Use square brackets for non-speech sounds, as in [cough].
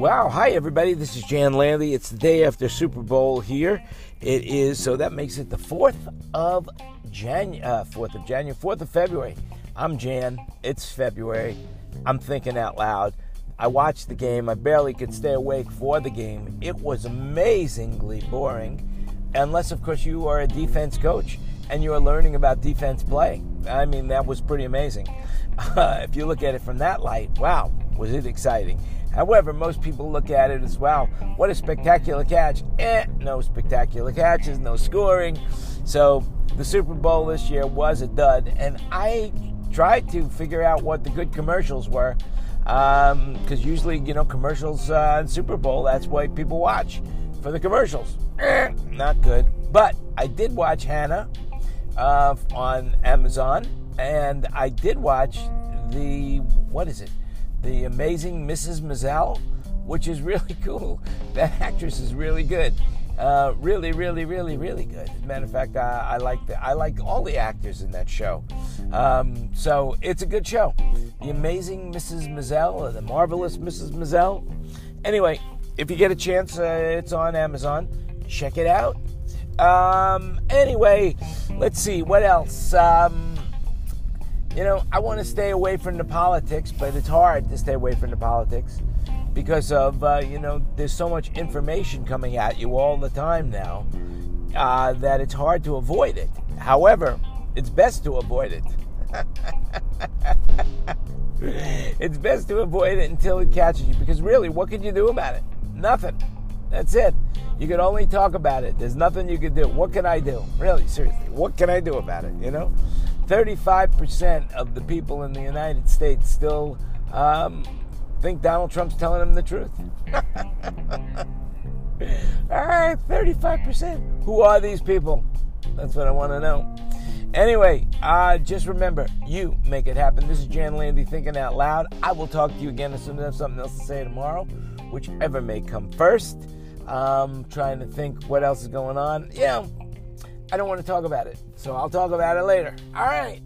Wow, hi everybody. This is Jan Landy. It's the day after Super Bowl here. It is so that makes it the fourth of Jan, uh, fourth of January, fourth of February. I'm Jan. It's February. I'm thinking out loud. I watched the game. I barely could stay awake for the game. It was amazingly boring, unless of course you are a defense coach and you are learning about defense play. I mean, that was pretty amazing. [laughs] Uh, if you look at it from that light, wow, was it exciting? However, most people look at it as well. What a spectacular catch! Eh, no spectacular catches, no scoring. So the Super Bowl this year was a dud, and I tried to figure out what the good commercials were, because um, usually you know commercials uh, on Super Bowl that's why people watch for the commercials. Eh, not good. But I did watch Hanna uh, on Amazon, and I did watch the what is it? the amazing Mrs. Maisel, which is really [laughs] cool. That actress is really good. Uh, really, really, really, really good. As a matter of fact, I, I like the, I like all the actors in that show. Um, so it's a good show. The Amazing Mrs. Maisel, or The Marvelous Mrs. Maisel. Anyway, if you get a chance, uh, it's on Amazon. Check it out. Um, anyway, let's see what else. Um, you know, I want to stay away from the politics, but it's hard to stay away from the politics because of, uh, you know, there's so much information coming at you all the time now uh, that it's hard to avoid it. However, it's best to avoid it. [laughs] it's best to avoid it until it catches you because really, what can you do about it? Nothing. That's it. You can only talk about it. There's nothing you can do. What can I do? Really, seriously, what can I do about it? You know? 35% of the people in the United States still um, think Donald Trump's telling them the truth. [laughs] All right, 35%. Who are these people? That's what I want to know. Anyway, uh, just remember, you make it happen. This is Jan Landy thinking out loud. I will talk to you again as soon as I have something else to say tomorrow, whichever may come first. Um, trying to think what else is going on. Yeah, I don't want to talk about it. So I'll talk about it later. All right.